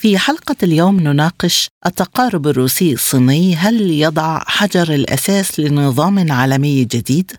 في حلقة اليوم نناقش التقارب الروسي الصيني هل يضع حجر الأساس لنظام عالمي جديد؟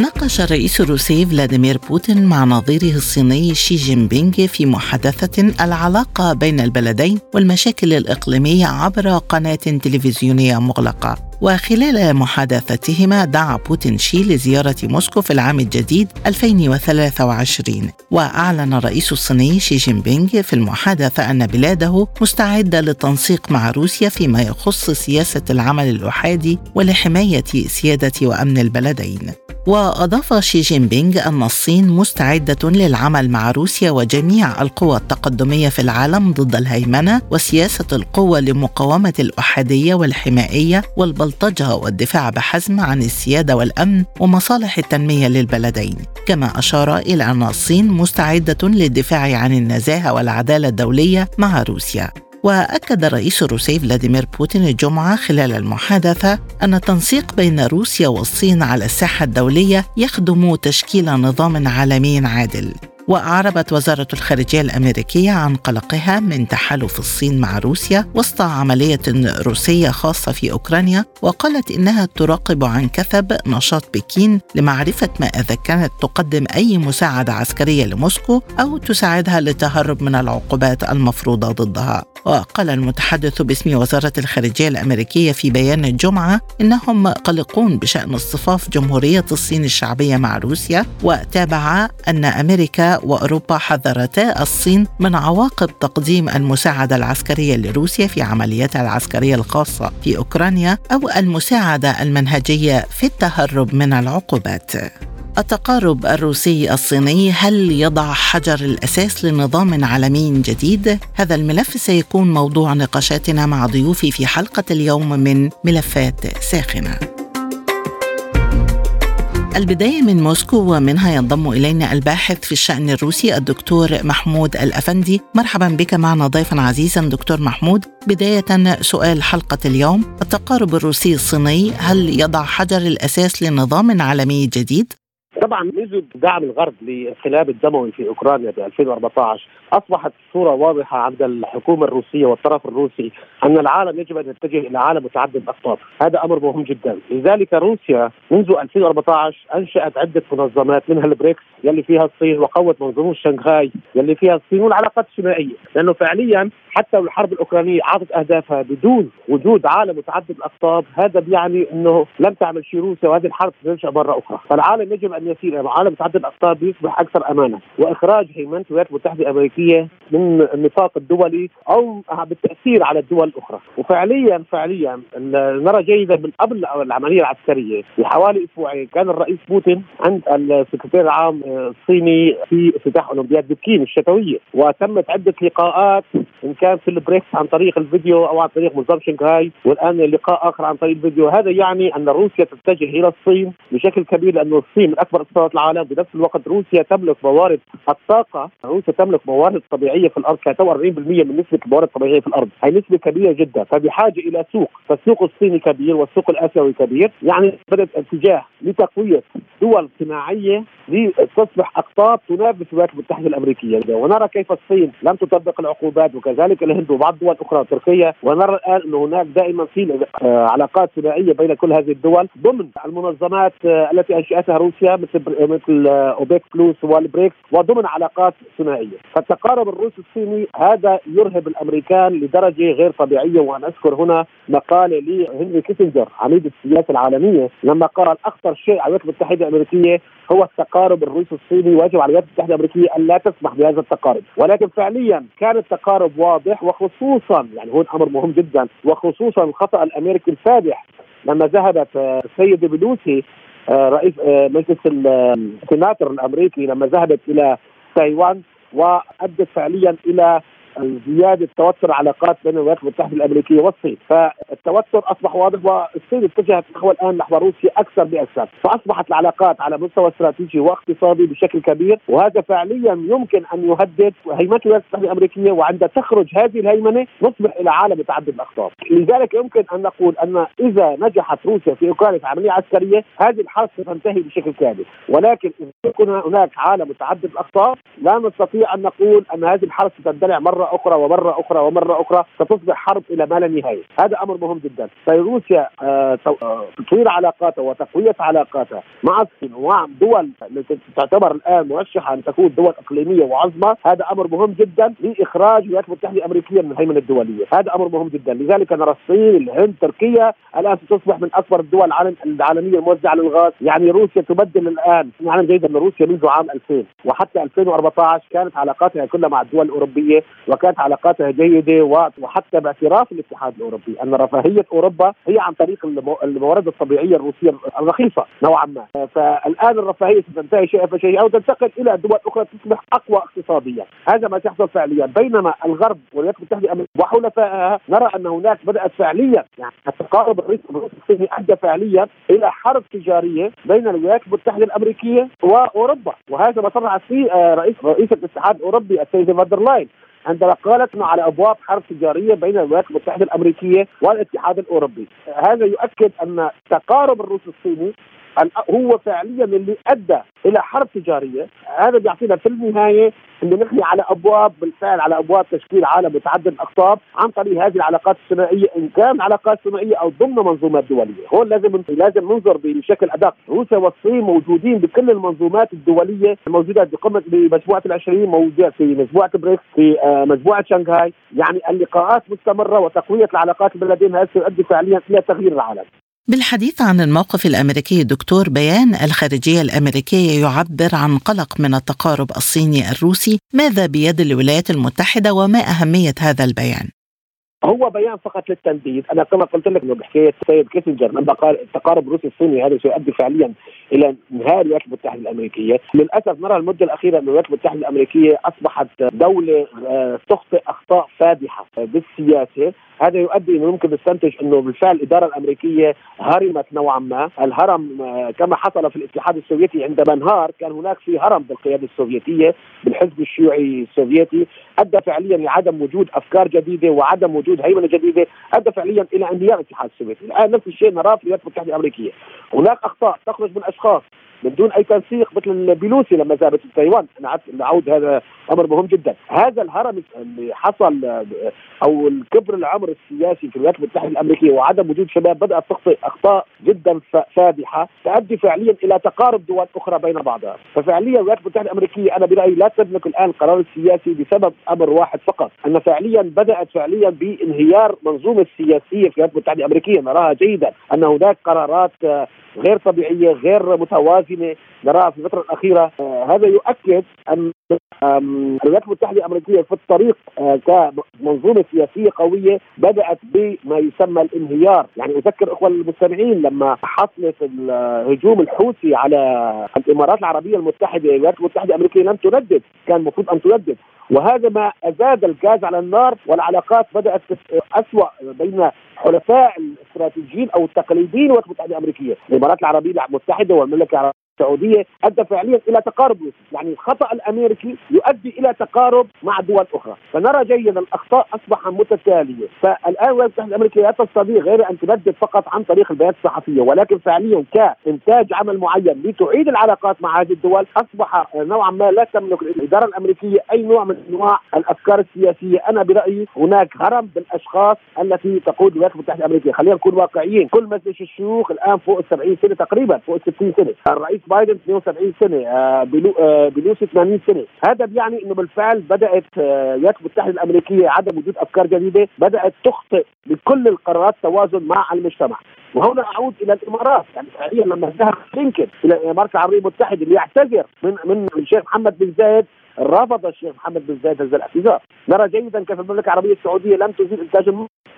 ناقش الرئيس الروسي فلاديمير بوتين مع نظيره الصيني شي جين بينغ في محادثة العلاقة بين البلدين والمشاكل الإقليمية عبر قناة تلفزيونية مغلقة. وخلال محادثتهما دعا بوتين شي لزيارة موسكو في العام الجديد 2023 وأعلن الرئيس الصيني شي جين بينغ في المحادثة أن بلاده مستعدة للتنسيق مع روسيا فيما يخص سياسة العمل الأحادي ولحماية سيادة وأمن البلدين. وأضاف شي جين بينغ أن الصين مستعدة للعمل مع روسيا وجميع القوى التقدمية في العالم ضد الهيمنة وسياسة القوة لمقاومة الأحادية والحمائية والبلطجة والدفاع بحزم عن السيادة والأمن ومصالح التنمية للبلدين. كما أشار إلى أن الصين مستعدة للدفاع عن النزاهة والعدالة الدولية مع روسيا. وأكد الرئيس الروسي فلاديمير بوتين الجمعة خلال المحادثة أن التنسيق بين روسيا والصين على الساحة الدولية يخدم تشكيل نظام عالمي عادل. وأعربت وزارة الخارجية الأمريكية عن قلقها من تحالف الصين مع روسيا وسط عملية روسية خاصة في أوكرانيا وقالت إنها تراقب عن كثب نشاط بكين لمعرفة ما إذا كانت تقدم أي مساعدة عسكرية لموسكو أو تساعدها للتهرب من العقوبات المفروضة ضدها. وقال المتحدث باسم وزارة الخارجية الأمريكية في بيان الجمعة إنهم قلقون بشأن اصطفاف جمهورية الصين الشعبية مع روسيا وتابع أن أمريكا وأوروبا حذرتا الصين من عواقب تقديم المساعدة العسكرية لروسيا في عملياتها العسكرية الخاصة في أوكرانيا أو المساعدة المنهجية في التهرب من العقوبات. التقارب الروسي الصيني هل يضع حجر الأساس لنظام عالمي جديد؟ هذا الملف سيكون موضوع نقاشاتنا مع ضيوفي في حلقة اليوم من ملفات ساخنة. البداية من موسكو ومنها ينضم إلينا الباحث في الشأن الروسي الدكتور محمود الأفندي. مرحبا بك معنا ضيفا عزيزا دكتور محمود. بداية سؤال حلقة اليوم. التقارب الروسي الصيني هل يضع حجر الأساس لنظام عالمي جديد؟ طبعا منذ دعم الغرب للانقلاب الدموي في أوكرانيا ب 2014 أصبحت الصورة واضحة عند الحكومة الروسية والطرف الروسي أن العالم يجب أن يتجه إلى عالم متعدد الاقطاب، هذا أمر مهم جدا، لذلك روسيا منذ 2014 أنشأت عدة منظمات منها البريكس يلي فيها الصين وقوت منظومة شنغهاي يلي فيها الصين والعلاقات الثنائيه، لأنه فعليا حتى الحرب الأوكرانية أعطت أهدافها بدون وجود عالم متعدد الأقطاب، هذا بيعني إنه لم تعمل شيء روسيا وهذه الحرب تنشا مره أخرى، فالعالم يجب أن يسير إلى عالم متعدد الأقطاب يصبح أكثر أمانة، وإخراج هيمنة الولايات المتحدة الأمريكية من النطاق الدولي أو بالتأثير على الدول الأخرى، وفعليا فعليا نرى جيدا من قبل العملية العسكرية. بحوالي أسبوعين كان الرئيس بوتين عند السكرتير العام الصيني في افتتاح أولمبياد بكين الشتوية، وتمت عدة لقاءات كان في البريكس عن طريق الفيديو أو عن طريق منظمه شنغهاي والآن لقاء آخر عن طريق الفيديو. هذا يعني أن روسيا تتجه إلى الصين بشكل كبير لأنه الصين من اكبر اقتصادات العالم. بنفس الوقت روسيا تملك موارد الطاقة. روسيا تملك موارد طبيعية في الأرض تعتبر 40% من نسبة الموارد الطبيعية في الأرض. هي نسبة كبيرة جدا. فبحاجة إلى سوق. فالسوق الصيني كبير والسوق الآسيوي كبير يعني بدأت اتجاه لتقوية دول صناعية لتصبح أقطاب تنافس الولايات المتحدة الأمريكية. ونرى كيف الصين لم تطبق العقوبات وكذلك الهند وبعض الدول الاخرى تركيا. ونرى الآن انه هناك دائما في علاقات ثنائية بين كل هذه الدول ضمن المنظمات التي انشاتها روسيا مثل مثل اوبيك بلوس والبريكس وضمن علاقات ثنائية. فالتقارب الروسي الصيني هذا يرهب الأمريكان لدرجة غير طبيعية. وأنا أذكر هنا مقاله لهنري كيسنجر عميد السياسة العالمية لما قال أخطر شيء على الولايات المتحدة الأمريكية هو التقارب الروسي الصيني ويجب على الولايات المتحده الامريكيه أن لا تسمح بهذا التقارب. ولكن فعليا كان التقارب واضح وخصوصا يعني هون أمر مهم جدا وخصوصا الخطأ الأمريكي الفادح لما ذهبت السيده بلوسي رئيس مجلس السيناتور الأمريكي لما ذهبت إلى تايوان وأدت فعليا إلى زيادة توتر العلاقات بين الولايات المتحدة الأمريكية والصين، فالتوتر أصبح واضح والصين اتجهت نحو الآن نحو روسيا أكثر باكثر، فأصبحت العلاقات على مستوى استراتيجي واقتصادي بشكل كبير وهذا فعليا يمكن أن يهدد هيمنة الولايات المتحدة الأمريكية وعند تخرج هذه الهيمنة نصبح إلى عالم متعدد الأقطاب، لذلك يمكن أن نقول أن إذا نجحت روسيا في اوكرانيا عملية عسكرية هذه الحرب ستنتهي بشكل كامل، ولكن إذا يكون هناك عالم متعدد الأقطاب لا نستطيع أن نقول أن هذه الحرب ستندلع مرة أخرى ومرة أخرى ومرة أخرى ستصبح حرب إلى ما لا نهاية، هذا أمر مهم جدا، فروسيا آه، آه، تطوير علاقاتها وتقوية علاقاتها مع الصين ومع دول التي تعتبر الآن مرشحة أن تكون دول إقليمية وعظمى، هذا أمر مهم جدا لإخراج الولايات المتحدة الأمريكية من الهيمنة الدولية، هذا أمر مهم جدا، لذلك نرى الصين، الهند، تركيا الآن ستصبح من أكبر الدول العالمية الموزعة للغاز، يعني روسيا تبدل الآن نعلم جيدا ان روسيا منذ عام 2000 وحتى 2014 كانت علاقاتها كلها مع الدول الأوروبية وكانت علاقاتها جيدة وحتى باعتراف الاتحاد الأوروبي أن رفاهية أوروبا هي عن طريق الموارد الطبيعية الروسية الرخيصة نوعا ما. فالآن الرفاهية ستنتهي شيئا فشيئا أو تنتقل إلى دول أخرى تصبح أقوى اقتصاديا. هذا ما سيحصل فعليا. بينما الغرب والولايات المتحدة وحلفائها نرى ان هناك بدأت فعليا يعني التقارب الروسي أدى فعليا إلى حرب تجارية بين الولايات المتحدة الأمريكية وأوروبا. وهذا ما صرح فيه آه، رئيس رئيس الاتحاد الأوروبي السيده فون دير لاين. عندما قالت على ابواب حرب تجارية بين الولايات المتحدة الأمريكية والاتحاد الأوروبي، هذا يؤكد أن تقارب الروس الصيني هو فعليا اللي أدى إلى حرب تجارية، هذا بيعطينا في النهاية انه نحن على أبواب بالفعل على أبواب تشكيل عالم متعدد الأقطاب عن طريق هذه العلاقات الثنائيه إن كان علاقات ثنائيه أو ضمن منظومات دولية، هون لازم لازم ننظر بشكل أدق، روسيا والصين موجودين بكل المنظومات الدولية الموجوده بقمه بمجموعه العشرين موجودة في مجموعة بريكس في آه، مجموعة شنغهاي، يعني اللقاءات مستمرة وتقوية العلاقات البلدين هذا سيؤدي فعليا إلى تغيير العالم. بالحديث عن الموقف الأمريكي دكتور بيان الخارجية الأمريكية يعبر عن قلق من التقارب الصيني الروسي، ماذا بيد الولايات المتحدة وما أهمية هذا البيان؟ هو بيان فقط للتنديد، أنا كما قلت لك إنه بحكاية السيد كيسنجر لما قال التقارب الروسي الصيني هذا سيؤدي فعليا إلى انهاء الولايات المتحدة الأمريكية، للأسف نرى المدة الأخيرة ان الولايات المتحدة الأمريكية أصبحت دولة آه، تخطئ أخطاء فادحة بالسياسة. هذا يؤدي إنه يمكن نستنتج إنه بالفعل الإدارة الأمريكية هرمت نوعا ما، الهرم آه، كما حصل في الاتحاد السوفيتي عندما انهار كان هناك في هرم بالقيادة السوفيتية بالحزب الشيوعي السوفيتي أدى فعليا لعدم وجود أفكار جديدة وعدم وجود هيمنة جديدة أدى فعليا إلى انهيار الاتحاد السوفيتي، الآن نفس الشيء نراه في الولايات المتحدة الأمريكية، هناك أخطاء تخرج من أشخاص من دون أي تنسيق مثل بيلوسي لما ذهبت تايوان. نعود هذا أمر مهم جدا. هذا الهرم اللي حصل أو الكبر العمر السياسي في الولايات المتحدة الأمريكية وعدم وجود شباب بدات تخطئ أخطاء جدا فادحه تؤدي فعليا إلى تقارب دول أخرى بين بعضها. ففعليا الولايات المتحدة الأمريكية أنا برأيي لا تملك الآن القرار السياسي بسبب أمر واحد فقط. أن فعليا بدأت فعليا بانهيار منظومة السياسيه في الولايات المتحدة الأمريكية. نراها جيدا أن هناك قرارات غير طبيعية غير متوازنة. نراها في الفترة الأخيرة. آه هذا يؤكد أن الولايات المتحدة الأمريكية في الطريق آه كمنظومة سياسية قوية بدأت بما يسمى الانهيار، يعني أذكر أخوة المستمعين لما حصلت الهجوم الحوثي على الإمارات العربية المتحدة الولايات المتحدة الأمريكية لم تندد، كان المفروض أن تندد، وهذا ما أزاد الغاز على النار والعلاقات بدأت أسوأ بين حلفاء الاستراتيجيين أو التقليديين والولايات المتحدة الأمريكية، الإمارات العربية المتحدة والمملكة العربية السعودية أدى فعليا إلى تقارب يعني الخطأ الأمريكي يؤدي إلى تقارب مع دول أخرى. فنرى جيدا الأخطاء أصبح متتالية. فالآن الولايات المتحده الامريكيه لا تستطيع غير أن تندد فقط عن طريق البيانات الصحفية ولكن فعليا كإنتاج عمل معين لتعيد العلاقات مع هذه الدول أصبح نوعا ما لا تملك الإدارة الأمريكية أي نوع من أنواع الأفكار السياسية. أنا برأيي هناك هرم بالأشخاص التي تقود الولايات المتحده الامريكيه خلينا نكون واقعيين كل مجلس الشيوخ الآن فوق ال 70 سنة تقريبا فوق ال 60 سنة. الرئيس بايدن 72 سنة آه، آه، بلوسي 80 سنة. هذا بيعني إنه بالفعل بدأت آه، الولايات المتحده الأمريكية عدم وجود أفكار جديدة بدأت تخطئ بكل القرارات توازن مع المجتمع. وهنا أعود إلى الإمارات. يعني فعليا لما ذهب لينكن إلى الإمارات العربية المتحدة ليعتذر من من الشيخ محمد بن زايد رفض الشيخ محمد بن زايد هذا الاعتذار. نرى جيدا كيف المملكة العربية السعودية لم تزيد إنتاج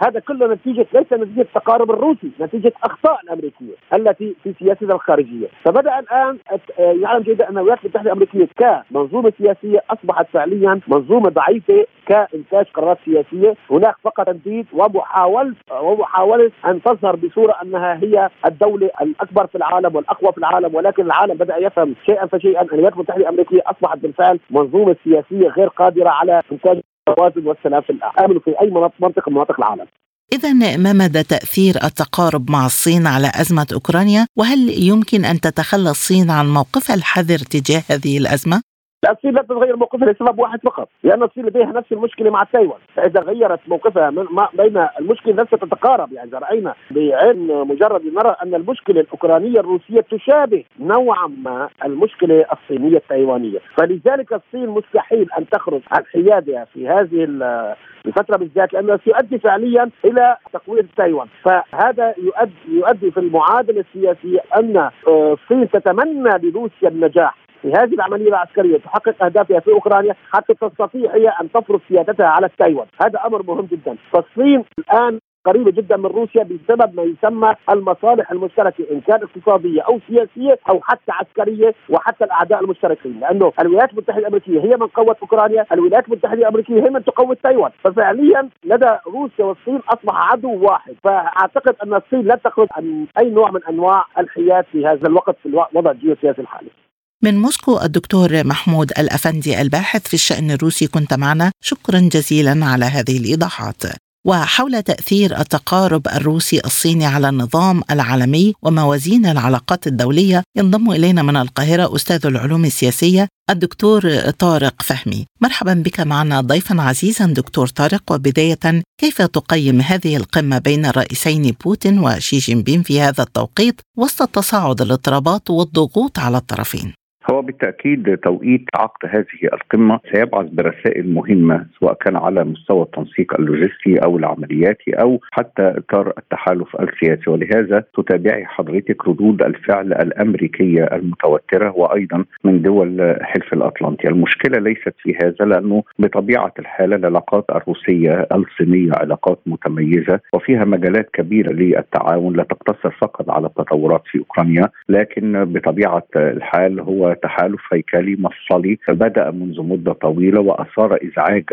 هذا كله نتيجة ليس نتيجة التقارب الروسي نتيجة أخطاء الأمريكية التي في سياستها الخارجية. فبدأ الآن يعلم جيدا أن الولايات المتحدة الأمريكية كمنظومة سياسية أصبحت فعليا منظومة ضعيفة كإنتاج قرارات سياسية. هناك فقط تنديد ومحاولة ومحاولة أن تظهر بصورة أنها هي الدولة الأكبر في العالم والأقوى في العالم ولكن العالم بدأ يفهم شيئا فشيئا الولايات المتحدة الأمريكية أصبحت بالفعل منظومة سياسية غير قادرة على إنتاج التوازن والسلام في العالم في أي منطقة من مناطق العالم إذا ما مدى تأثير التقارب مع الصين على أزمة أوكرانيا؟ وهل يمكن أن تتخلى الصين عن موقفها الحذر تجاه هذه الأزمة؟ الصين لا تتغير موقفها لسبب واحد فقط لأن الصين لديها نفس المشكلة مع تايوان. فاذا غيرت موقفها ما بين المشكلة نفسها تتقارب يعني إذا رأينا بعين مجرد نرى أن المشكلة الأوكرانية الروسية تشابه نوعا ما المشكلة الصينية التايوانية. فلذلك الصين مستحيل أن تخرج عن حيادها في هذه الفترة بالذات لأنه سيؤدي فعليا إلى تقويض تايوان. فهذا يؤدي يؤدي في المعادلة السياسية أن آه، الصين تتمنى لروسيا النجاح. هذه العملية العسكرية تحقق أهدافها في أوكرانيا حتى تستطيع هي أن تفرض سيادتها على تايوان، هذا أمر مهم جدا، فالصين الآن قريبه جدا من روسيا بسبب ما يسمى المصالح المشتركة إن كان اقتصادية أو سياسية أو حتى عسكرية وحتى الأعداء المشتركين. لأنه الولايات المتحدة الأمريكية هي من قوت أوكرانيا، الولايات المتحدة الأمريكية هي من تقوي تايوان، ففعليا لدى روسيا والصين أصبح عدو واحد، فأعتقد أن الصين لا تخرج عن أي نوع من أنواع الحياد في هذا الوقت في الوضع الجيوسياسي الحالي. من موسكو الدكتور محمود الأفندي الباحث في الشأن الروسي كنت معنا. شكرا جزيلا على هذه الإيضاحات. وحول تأثير التقارب الروسي الصيني على النظام العالمي وموازين العلاقات الدولية ينضم إلينا من القاهرة أستاذ العلوم السياسية الدكتور طارق فهمي. مرحبا بك معنا ضيفا عزيزا دكتور طارق. وبداية كيف تقيم هذه القمة بين الرئيسين بوتين وشي جين بين في هذا التوقيت وسط تصاعد الاضطرابات والضغوط على الطرفين؟ هو بالتأكيد توقيت عقد هذه القمة. سيبعث برسائل مهمة سواء كان على مستوى التنسيق اللوجستي أو العملياتي أو حتى إطار التحالف السياسي. ولهذا تتابعي حضرتك ردود الفعل الأمريكية المتوترة وأيضا من دول حلف الأطلنطي، المشكلة ليست في هذا لأنه بطبيعة الحال العلاقات الروسية الصينية علاقات متميزة وفيها مجالات كبيرة للتعاون. لا تقتصر فقط على التطورات في أوكرانيا لكن بطبيعة الحال هو تحالف هيكلي مفصلي بدا منذ مدة طويلة وأثار إزعاج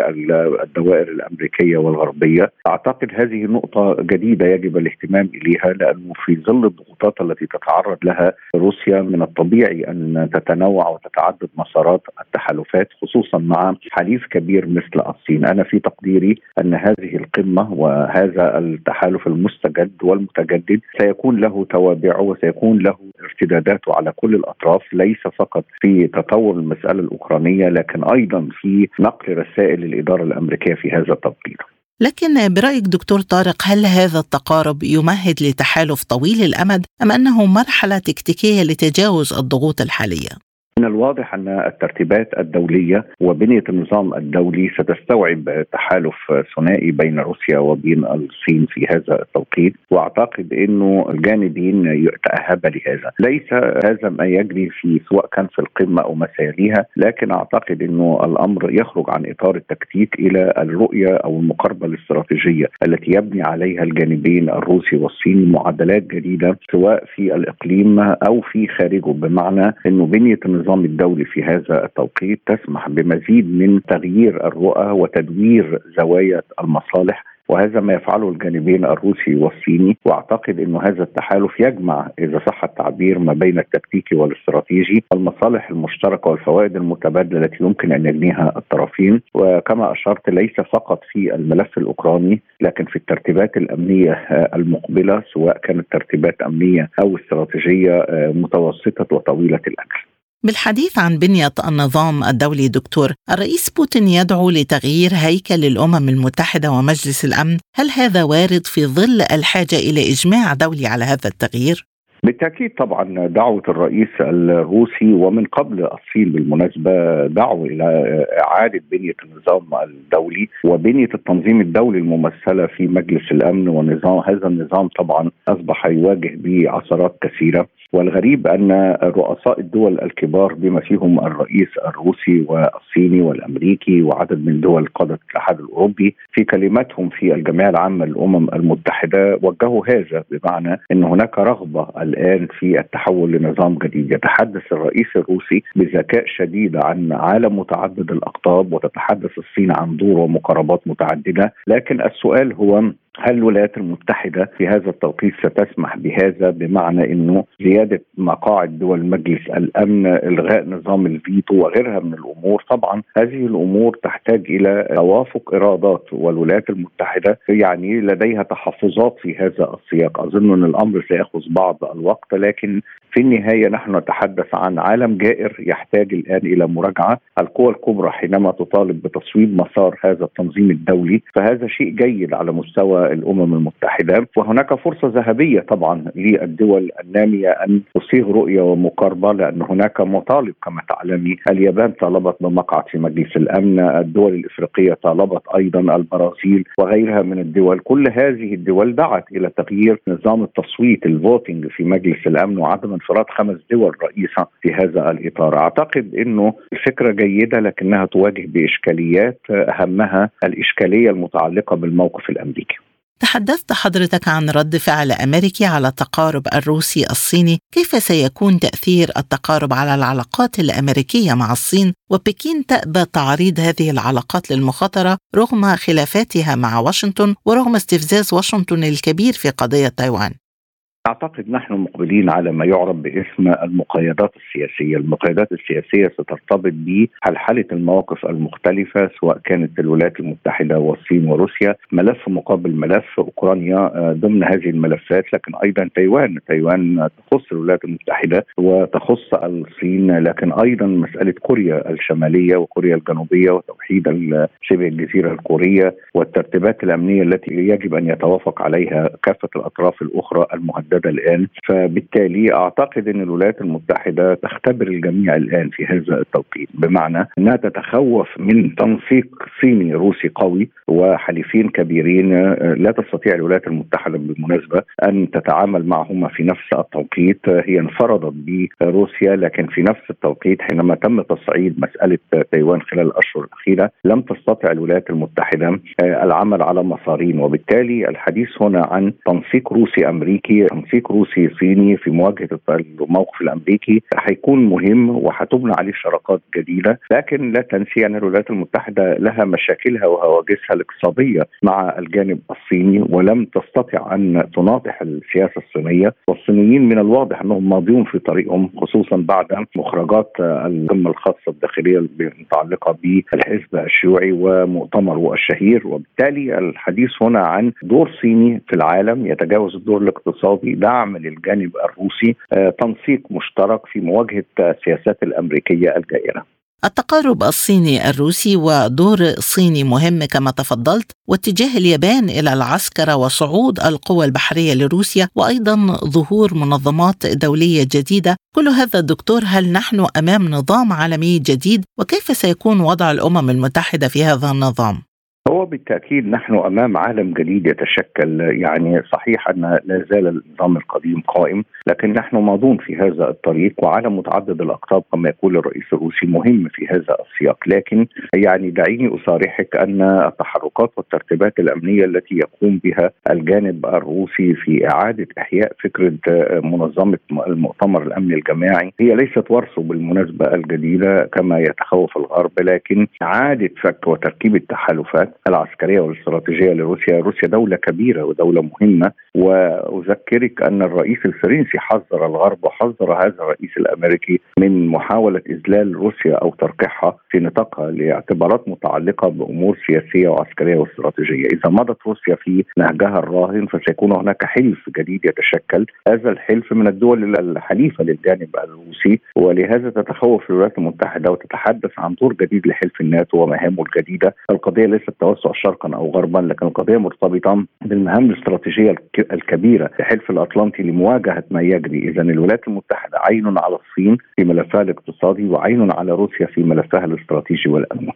الدوائر الأمريكية والغربية، أعتقد هذه نقطة جديدة يجب الاهتمام إليها لأنه في ظل الضغوطات التي تتعرض لها روسيا من الطبيعي أن تتنوع وتتعدد مسارات التحالفات خصوصا مع حليف كبير مثل الصين، أنا في تقديري أن هذه القمة وهذا التحالف المستجد والمتجدد سيكون له توابعه وسيكون له ارتداداته على كل الأطراف ليس فقط في تطور المسألة الأوكرانية لكن أيضا في نقل رسائل للاداره الأمريكية في هذا التوقيت. لكن برأيك دكتور طارق هل هذا التقارب يمهد لتحالف طويل الأمد أم أنه مرحلة تكتيكية لتجاوز الضغوط الحالية؟ من الواضح أن الترتيبات الدولية وبنية النظام الدولي ستستوعب تحالف ثنائي بين روسيا وبين الصين في هذا التوقيت وأعتقد إنه الجانبين يتأهب لهذا، ليس هذا ما يجري في سواء كان في القمة أو ما سيليها، لكن أعتقد إنه الأمر يخرج عن إطار التكتيك إلى الرؤية أو المقاربة الاستراتيجية التي يبني عليها الجانبين الروسي والصيني معادلات جديدة سواء في الإقليم أو في خارجه بمعنى إنه بنية النظام النظام الدولي في هذا التوقيت تسمح بمزيد من تغيير الرؤى وتدوير زوايا المصالح وهذا ما يفعله الجانبين الروسي والصيني وأعتقد إنه هذا التحالف يجمع إذا صح التعبير ما بين التكتيكي والاستراتيجي المصالح المشتركة والفوائد المتبادلة التي يمكن أن يجنيها الطرفين وكما أشرت ليس فقط في الملف الأوكراني لكن في الترتيبات الأمنية المقبلة سواء كانت ترتيبات أمنية أو استراتيجية متوسطة وطويلة الاجل. بالحديث عن بنية النظام الدولي دكتور الرئيس بوتين يدعو لتغيير هيكل الأمم المتحدة ومجلس الأمن هل هذا وارد في ظل الحاجة إلى إجماع دولي على هذا التغيير؟ بالتأكيد طبعا دعوة الرئيس الروسي ومن قبل الصين بالمناسبة دعوا إلى إعادة بنية النظام الدولي وبنية التنظيم الدولي الممثلة في مجلس الأمن ونظام هذا النظام طبعا أصبح يواجه بعثرات كثيرة. والغريب أن رؤساء الدول الكبار بما فيهم الرئيس الروسي والصيني والأمريكي وعدد من دول قادة الاتحاد الأوروبي في كلماتهم في الجمعيه العامه للأمم المتحدة وجهوا هذا بمعنى إن هناك رغبة الآن في التحول لنظام جديد. يتحدث الرئيس الروسي بذكاء شديد عن عالم متعدد الأقطاب وتتحدث الصين عن دور ومقاربات متعددة. لكن السؤال هو هل الولايات المتحدة في هذا التوقيت ستسمح بهذا بمعنى أنه زيادة مقاعد دول مجلس الأمن إلغاء نظام الفيتو وغيرها من الأمور؟ طبعا هذه الأمور تحتاج إلى توافق إرادات والولايات المتحدة يعني لديها تحفظات في هذا السياق. أظن أن الأمر سيأخذ بعض الوقت لكن في النهاية نحن نتحدث عن عالم جائر يحتاج الآن إلى مراجعة، القوى الكبرى حينما تطالب بتصويب مسار هذا التنظيم الدولي فهذا شيء جيد على مستوى الامم المتحدة. وهناك فرصة ذهبية طبعا للدول النامية أن تصيغ رؤية ومقاربة لأن هناك مطالب كما تعلمي. اليابان طالبت بمقعد في مجلس الأمن، الدول الإفريقية طالبت أيضا البرازيل وغيرها من الدول، كل هذه الدول دعت إلى تغيير نظام التصويت الفوتنج في مجلس الأمن وعدم انفراد خمس دول رئيسة في هذا الإطار. أعتقد أنه الفكرة جيدة لكنها تواجه بإشكاليات أهمها الإشكالية المتعلقة بالموقف الأمريكي. تحدثت حضرتك عن رد فعل أمريكي على التقارب الروسي الصيني، كيف سيكون تأثير التقارب على العلاقات الأمريكية مع الصين؟ وبكين تأبى تعريض هذه العلاقات للمخاطرة رغم خلافاتها مع واشنطن ورغم استفزاز واشنطن الكبير في قضية تايوان. أعتقد نحن مقبلين على ما يعرف باسم المقايضات السياسية، المقايضات السياسية سترتبط بحلحلة المواقف المختلفة سواء كانت الولايات المتحدة والصين وروسيا، ملف مقابل ملف أوكرانيا آه، ضمن هذه الملفات. لكن أيضا تايوان، تايوان تخص الولايات المتحدة وتخص الصين. لكن أيضا مسألة كوريا الشمالية وكوريا الجنوبية وتوحيد شبه الجزيرة الكورية والترتيبات الأمنية التي يجب أن يتوافق عليها كافة الأطراف الأخرى المهددة محدده الان فبالتالي اعتقد ان الولايات المتحده تختبر الجميع الان في هذا التوقيت بمعنى انها تتخوف من تنسيق صيني روسي قوي وحليفين كبيرين لا تستطيع الولايات المتحده بالمناسبه أن تتعامل معهما في نفس التوقيت هي انفرضت بروسيا لكن في نفس التوقيت حينما تم تصعيد مساله تايوان خلال الأشهر الأخيرة لم تستطع الولايات المتحدة العمل على مسارين وبالتالي الحديث هنا عن تنسيق روسي أمريكي تنسيق روسي صيني في مواجهة الموقف الأمريكي حيكون مهم وحتبنى عليه شراكات جديدة لكن لا تنسي ان الولايات المتحدة لها مشاكلها وهواجسها الاقتصادية مع الجانب الصيني ولم تستطع أن تناطح السياسة الصينية والصينيين من الواضح أنهم ماضيون في طريقهم خصوصا بعد مخرجات القمة الخاصة الداخلية المتعلقة بالحزب الشيوعي ومؤتمره الشهير وبالتالي الحديث هنا عن دور صيني في العالم يتجاوز الدور الاقتصادي دعم للجانب الروسي آه، تنسيق مشترك في مواجهة السياسات الأمريكية الجائرة. التقارب الصيني الروسي ودور صيني مهم كما تفضلت واتجاه اليابان إلى العسكره وصعود القوى البحرية لروسيا وأيضا ظهور منظمات دولية جديدة. كل هذا دكتور هل نحن أمام نظام عالمي جديد؟ وكيف سيكون وضع الأمم المتحدة في هذا النظام؟ هو بالتأكيد نحن أمام عالم جديد يتشكل يعني صحيح أن لا زال النظام القديم قائم لكن نحن ماضون في هذا الطريق وعالم متعدد الأقطاب كما يقول الرئيس الروسي مهم في هذا السياق. لكن يعني دعيني أصارحك أن التحركات والترتيبات الأمنية التي يقوم بها الجانب الروسي في إعادة إحياء فكرة منظمة المؤتمر الأمني الجماعي هي ليست ورثة بالمناسبة الجديدة كما يتخوف الغرب لكن إعادة فك وتركيب التحالفات العسكرية والإستراتيجية لروسيا، روسيا دولة كبيرة ودولة مهمة. وأذكرك أن الرئيس الفرنسي حذر الغرب وحذر هذا الرئيس الأمريكي من محاولة إذلال روسيا أو ترقيعها في نطاقها لاعتبارات متعلقة بأمور سياسية وعسكرية واستراتيجية، إذا مضت روسيا في نهجها الراهن فسيكون هناك حلف جديد يتشكل، هذا الحلف من الدول الحليفة للجانب الروسي ولهذا تتخوف الولايات المتحدة وتتحدث عن دور جديد لحلف الناتو ومهامه الجديدة، القضية ليست سواء شرقا أو غربا لكن القضية مرتبطة بالمهام الاستراتيجية الكبيرة لحلف الأطلنطي لمواجهة ما يجري. اذا الولايات المتحدة عين على الصين في ملفها الاقتصادي وعين على روسيا في ملفها الاستراتيجي والامني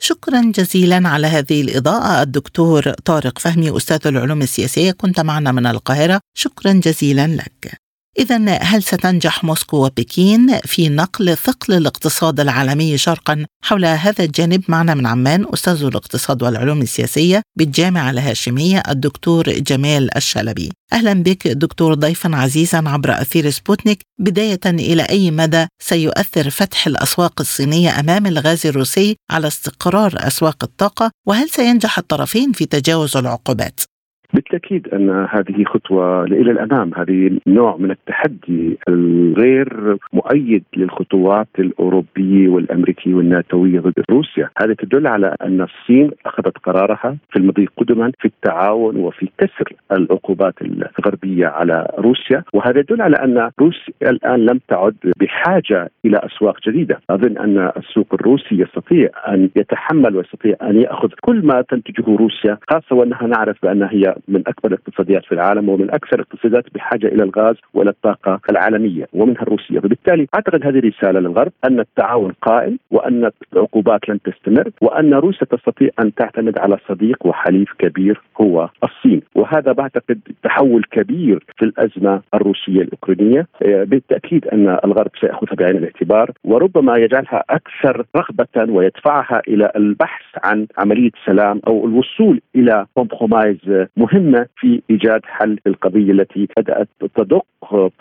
شكرا جزيلا على هذه الإضاءة. الدكتور طارق فهمي أستاذ العلوم السياسية كنت معنا من القاهرة. شكرا جزيلا لك. إذا هل ستنجح موسكو وبكين في نقل ثقل الاقتصاد العالمي شرقا؟ حول هذا الجانب معنا من عمان أستاذ الاقتصاد والعلوم السياسية بالجامعة الهاشمية الدكتور جمال الشلبي. أهلا بك دكتور ضيفا عزيزا عبر أثير سبوتنيك بداية إلى أي مدى سيؤثر فتح الأسواق الصينية أمام الغاز الروسي على استقرار أسواق الطاقة وهل سينجح الطرفين في تجاوز العقوبات؟ بالتأكيد أن هذه خطوة إلى الأمام، هذه نوع من التحدي الغير مؤيد للخطوات الأوروبية والأمريكية والناتوية ضد روسيا، هذا تدل على أن الصين أخذت قرارها في المضي قدما في التعاون وفي كسر العقوبات الغربية على روسيا، وهذا يدل على أن روسيا الآن لم تعد بحاجة إلى أسواق جديدة، أظن أن السوق الروسي يستطيع أن يتحمل ويستطيع أن يأخذ كل ما تنتجه روسيا، خاصة وأنها نعرف بأن هي من أكبر الاقتصاديات في العالم ومن أكثر الاقتصادات بحاجة إلى الغاز والى الطاقة العالمية ومنها الروسيه، وبالتالي أعتقد هذه رسالة للغرب أن التعاون قائم وأن العقوبات لن تستمر وأن روسيا تستطيع أن تعتمد على صديق وحليف كبير هو الصين، وهذا بعتقد تحول كبير في الأزمة الروسية الأوكرانية، بالتأكيد أن الغرب سياخذها بعين الاعتبار وربما يجعلها أكثر رغبة ويدفعها إلى البحث عن عملية سلام أو الوصول إلى كومبرومايز مهمة في إيجاد حل للقضيه التي بدأت تدق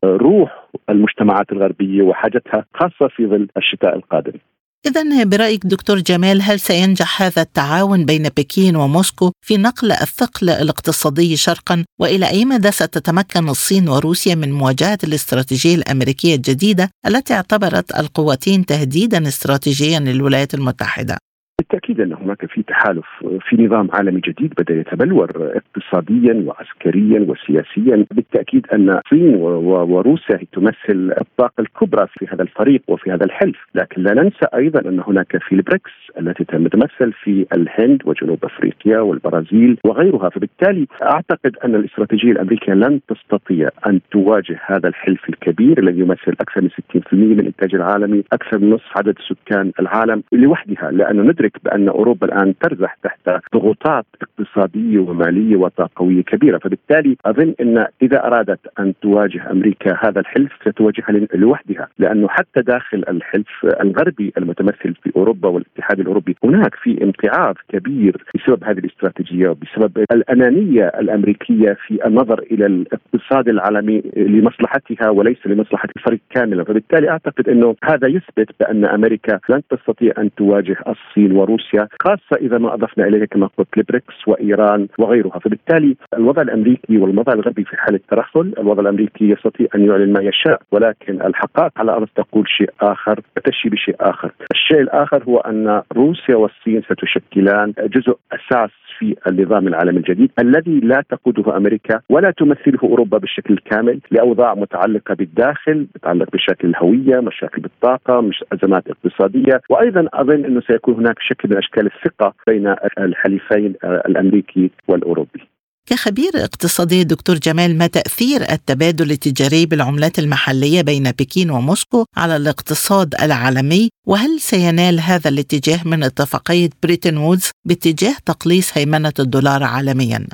روح المجتمعات الغربية وحاجتها خاصة في ظل الشتاء القادم. إذا برأيك دكتور جمال هل سينجح هذا التعاون بين بكين وموسكو في نقل الثقل الاقتصادي شرقا وإلى أي مدى ستتمكن الصين وروسيا من مواجهة الاستراتيجية الأمريكية الجديدة التي اعتبرت القوتين تهديدا استراتيجيا للولايات المتحدة؟ بالتأكيد أن هناك في تحالف في نظام عالمي جديد بدأ يتبلور اقتصاديا وعسكريا وسياسيا. بالتأكيد أن الصين وروسيا تمثل الطاقة الكبرى في هذا الفريق وفي هذا الحلف. لكن لا ننسى أيضا أن هناك في البريكس التي تتمثل في الهند وجنوب أفريقيا والبرازيل وغيرها. فبالتالي أعتقد أن الاستراتيجية الأمريكية لن تستطيع أن تواجه هذا الحلف الكبير الذي يمثل أكثر من 60% من الإنتاج العالمي أكثر من نصف عدد سكان العالم لوحدها. لأنه ندرك بأن أوروبا الآن ترزح تحت ضغوطات اقتصادية ومالية وطاقوية كبيرة، فبالتالي أظن إن إذا أرادت أن تواجه أمريكا هذا الحلف ستواجهها لوحدها، لأنه حتى داخل الحلف الغربي المتمثل في أوروبا والاتحاد الأوروبي هناك في امتعاض كبير بسبب هذه الاستراتيجية وبسبب الأنانية الأمريكية في النظر إلى الاقتصاد العالمي لمصلحتها وليس لمصلحة الفريق كاملا، فبالتالي أعتقد إنه هذا يثبت بأن أمريكا لن تستطيع أن تواجه الصين وروسيا خاصة إذا ما أضفنا إليه كما قلت البريكس وإيران وغيرها. فبالتالي الوضع الأمريكي والوضع الغربي في حالة ترهل الوضع الأمريكي يستطيع أن يعلن ما يشاء ولكن الحقائق على الأرض تقول شيء آخر وتشي بشيء آخر. الشيء الآخر هو أن روسيا والصين ستشكلان جزء أساس في النظام العالمي الجديد الذي لا تقوده أمريكا ولا تمثله أوروبا بالشكل الكامل لأوضاع متعلقة بالداخل تتعلق بشكل الهوية، مشاكل بالطاقة، مش أزمات اقتصادية، وأيضا أظن أنه سيكون هناك شكل من أشكال الثقة بين الحليفين الأمريكي والأوروبي. كخبير اقتصادي دكتور جمال ما تأثير التبادل التجاري بالعملات المحلية بين بكين وموسكو على الاقتصاد العالمي وهل سينال هذا الاتجاه من اتفاقية بريتن وودز باتجاه تقليص هيمنة الدولار عالميا؟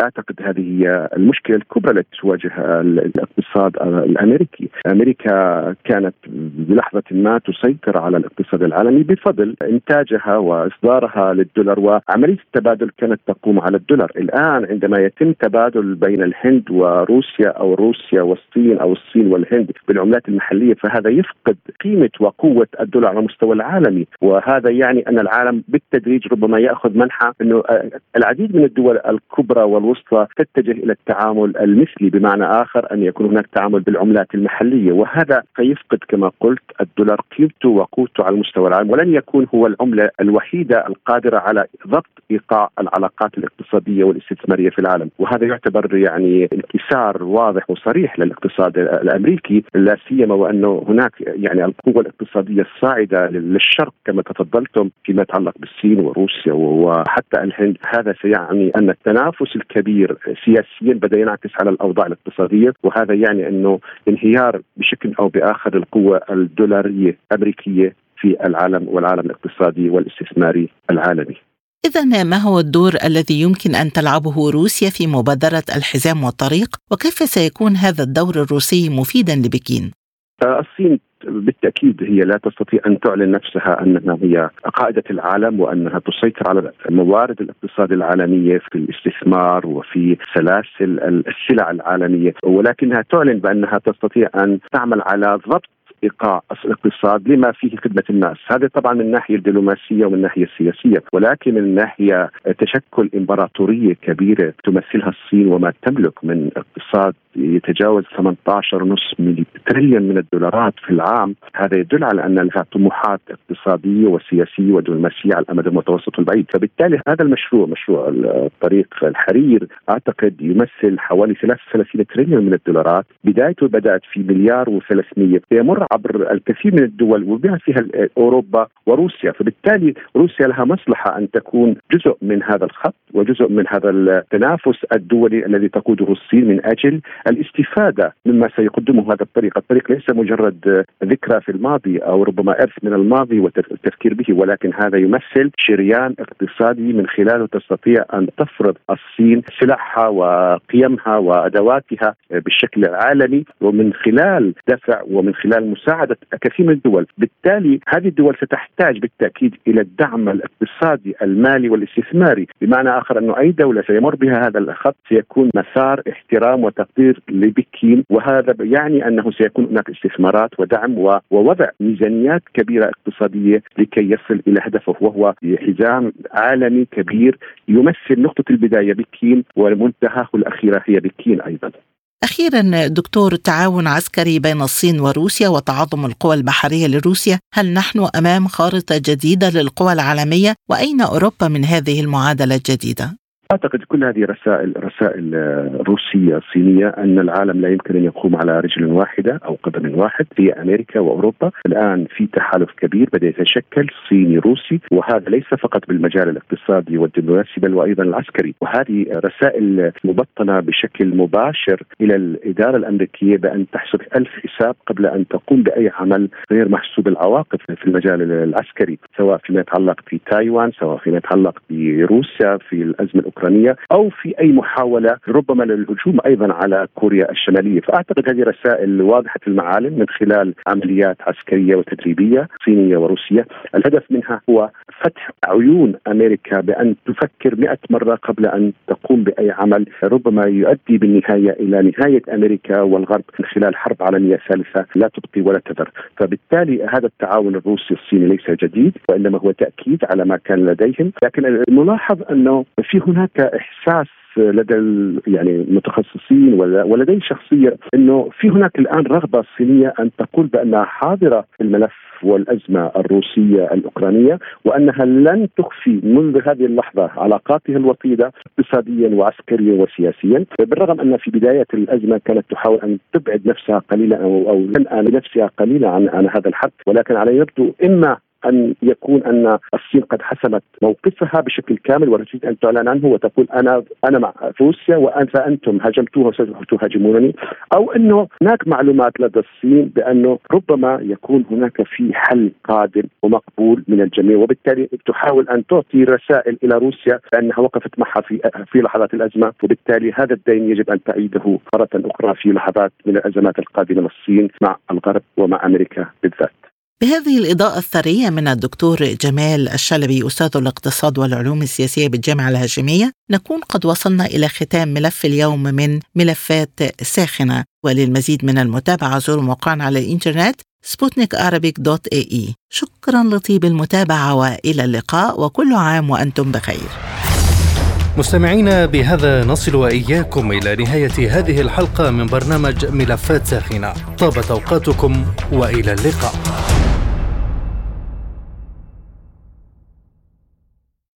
أعتقد هذه هي المشكلة الكبرى التي تواجه الاقتصاد الأمريكي، أمريكا كانت بلحظة ما تسيطر على الاقتصاد العالمي بفضل إنتاجها وإصدارها للدولار وعملية التبادل كانت تقوم على الدولار، الآن عندما يتم تبادل بين الهند وروسيا أو روسيا والصين أو الصين والهند بالعملات المحلية فهذا يفقد قيمة وقوة الدولار على المستوى العالمي، وهذا يعني أن العالم بالتدريج ربما يأخذ منحى إنه العديد من الدول الكبرى وال الوسطى تتجه إلى التعامل المثلي بمعنى آخر أن يكون هناك تعامل بالعملات المحلية. وهذا سيفقد كما قلت الدولار قيمته وقوته على المستوى العالمي ولن يكون هو العملة الوحيدة القادرة على ضبط إيقاع العلاقات الاقتصادية والاستثمارية في العالم. وهذا يعتبر يعني انكسار واضح وصريح للاقتصاد الأمريكي لا سيما وأنه هناك يعني القوة الاقتصادية الصاعدة للشرق كما تفضلتم فيما يتعلق بالصين وروسيا وحتى الهند. هذا سيعني أن التنافس الكبير سياسيا بدأ ينعكس على الأوضاع الاقتصادية وهذا يعني أنه انهيار بشكل أو بآخر القوة الدولارية الأمريكية في العالم والعالم الاقتصادي والاستثماري العالمي. إذا ما هو الدور الذي يمكن أن تلعبه روسيا في مبادرة الحزام والطريق وكيف سيكون هذا الدور الروسي مفيدا لبكين؟ آه، الصين بالتأكيد هي لا تستطيع أن تعلن نفسها أنها هي قائدة العالم وأنها تسيطر على موارد الاقتصاد العالمية في الاستثمار وفي سلاسل السلع العالمية ولكنها تعلن بأنها تستطيع أن تعمل على ضبط ايقاع الاقتصاد لما فيه خدمة الناس، هذا طبعا من الناحيه الدبلوماسية ومن الناحيه السياسية، ولكن من ناحية تشكل إمبراطورية كبيرة تمثلها الصين وما تملك من اقتصاد يتجاوز 18.5 تريليون من الدولارات في العام. هذا يدل على أن لها طموحات اقتصادية وسياسية ودبلوماسية على المدى المتوسط والبعيد. فبالتالي هذا المشروع مشروع الطريق الحرير أعتقد يمثل حوالي 33 تريليون من الدولارات. بدايته بدأت في مليار و300 يمر عبر الكثير من الدول وبما فيها أوروبا وروسيا. فبالتالي روسيا لها مصلحة أن تكون جزء من هذا الخط وجزء من هذا التنافس الدولي الذي تقوده الصين من أجل الاستفادة مما سيقدمه هذا الطريق، الطريق ليس مجرد ذكرى في الماضي أو ربما إرث من الماضي والتفكير به ولكن هذا يمثل شريان اقتصادي من خلاله تستطيع أن تفرض الصين سلاحها وقيمها وأدواتها بالشكل العالمي ومن خلال دفع ومن خلال مساعدة كثير من الدول، بالتالي هذه الدول ستحتاج بالتأكيد إلى الدعم الاقتصادي المالي والاستثماري، بمعنى آخر أنه أي دولة سيمر بها هذا الخط سيكون مسار احترام وتقدير لبكين وهذا يعني أنه سيكون هناك استثمارات ودعم ووضع ميزانيات كبيرة اقتصادية لكي يصل إلى هدفه وهو حزام عالمي كبير يمثل نقطة البداية بكين ومنتهاه الاخيره هي بكين أيضا. أخيرا دكتور تعاون عسكري بين الصين وروسيا وتعاظم القوى البحرية لروسيا هل نحن أمام خارطة جديدة للقوى العالمية وأين أوروبا من هذه المعادلة الجديدة؟ أعتقد كل هذه رسائل رسائل روسية صينية أن العالم لا يمكن أن يقوم على رجل واحدة أو قدم واحد في أمريكا وأوروبا، الآن في تحالف كبير بدأ يتشكل صيني روسي وهذا ليس فقط بالمجال الاقتصادي والدبلوماسي بل وأيضا العسكري، وهذه رسائل مبطنه بشكل مباشر إلى الإدارة الأمريكية بأن تحسب ألف حساب قبل أن تقوم بأي عمل غير محسوب العواقب في المجال العسكري، سواء فيما يتعلق في تايوان، سواء فيما يتعلق بروسيا في الأزمة الأوكرانية أو في أي محاولة ربما للهجوم أيضا على كوريا الشمالية، فأعتقد هذه رسائل واضحة المعالم من خلال عمليات عسكرية وتدريبية صينية وروسية، الهدف منها هو فتح عيون أمريكا بأن تفكر مئة مرة قبل أن تقوم بأي عمل ربما يؤدي بالنهاية إلى نهاية أمريكا والغرب من خلال حرب عالمية ثالثة لا تبقي ولا تذر، فبالتالي هذا التعاون الروسي الصيني ليس جديد وإنما هو تأكيد على ما كان لديهم، لكن الملاحظ أنه في هناك إحساس لدى يعني المتخصصين ولدي شخصيا إنه في هناك الآن رغبة صينية أن تقول بأنها حاضرة في الملف والأزمة الروسية الأوكرانية وأنها لن تخفي منذ هذه اللحظة علاقاتها الوطيدة اقتصاديا وعسكريا وسياسيا بالرغم أن في بداية الأزمة كانت تحاول أن تبعد نفسها قليلا أو أو تنأى لنفسها قليلا عن عن هذا الحرب ولكن على يبدو إما أن يكون أن الصين قد حسمت موقفها بشكل كامل وتريد أن تعلن عنه وتقول أنا أنا مع روسيا وأنت أنتم هاجمتوها وسوف تهاجمونني أو أنه هناك معلومات لدى الصين بأنه ربما يكون هناك في حل قادم ومقبول من الجميع وبالتالي تحاول أن تعطي رسائل إلى روسيا بأنها وقفت معها في في لحظات الأزمة وبالتالي هذا الدين يجب أن تعيده مرة أخرى في لحظات من الأزمات القادمة للصين مع الغرب ومع أمريكا بالذات. بهذه الإضاءة الثرية من الدكتور جمال الشلبي أستاذ الاقتصاد والعلوم السياسية بالجامعة الهاشمية نكون قد وصلنا إلى ختام ملف اليوم من ملفات ساخنة. وللمزيد من المتابعة زوروا موقعنا على الإنترنت سبوتنيك دوت إي إي. شكرا لطيب المتابعة وإلى اللقاء وكل عام وأنتم بخير. مستمعينا بهذا نصل وإياكم إلى نهاية هذه الحلقة من برنامج ملفات ساخنة. طابت أوقاتكم وإلى اللقاء.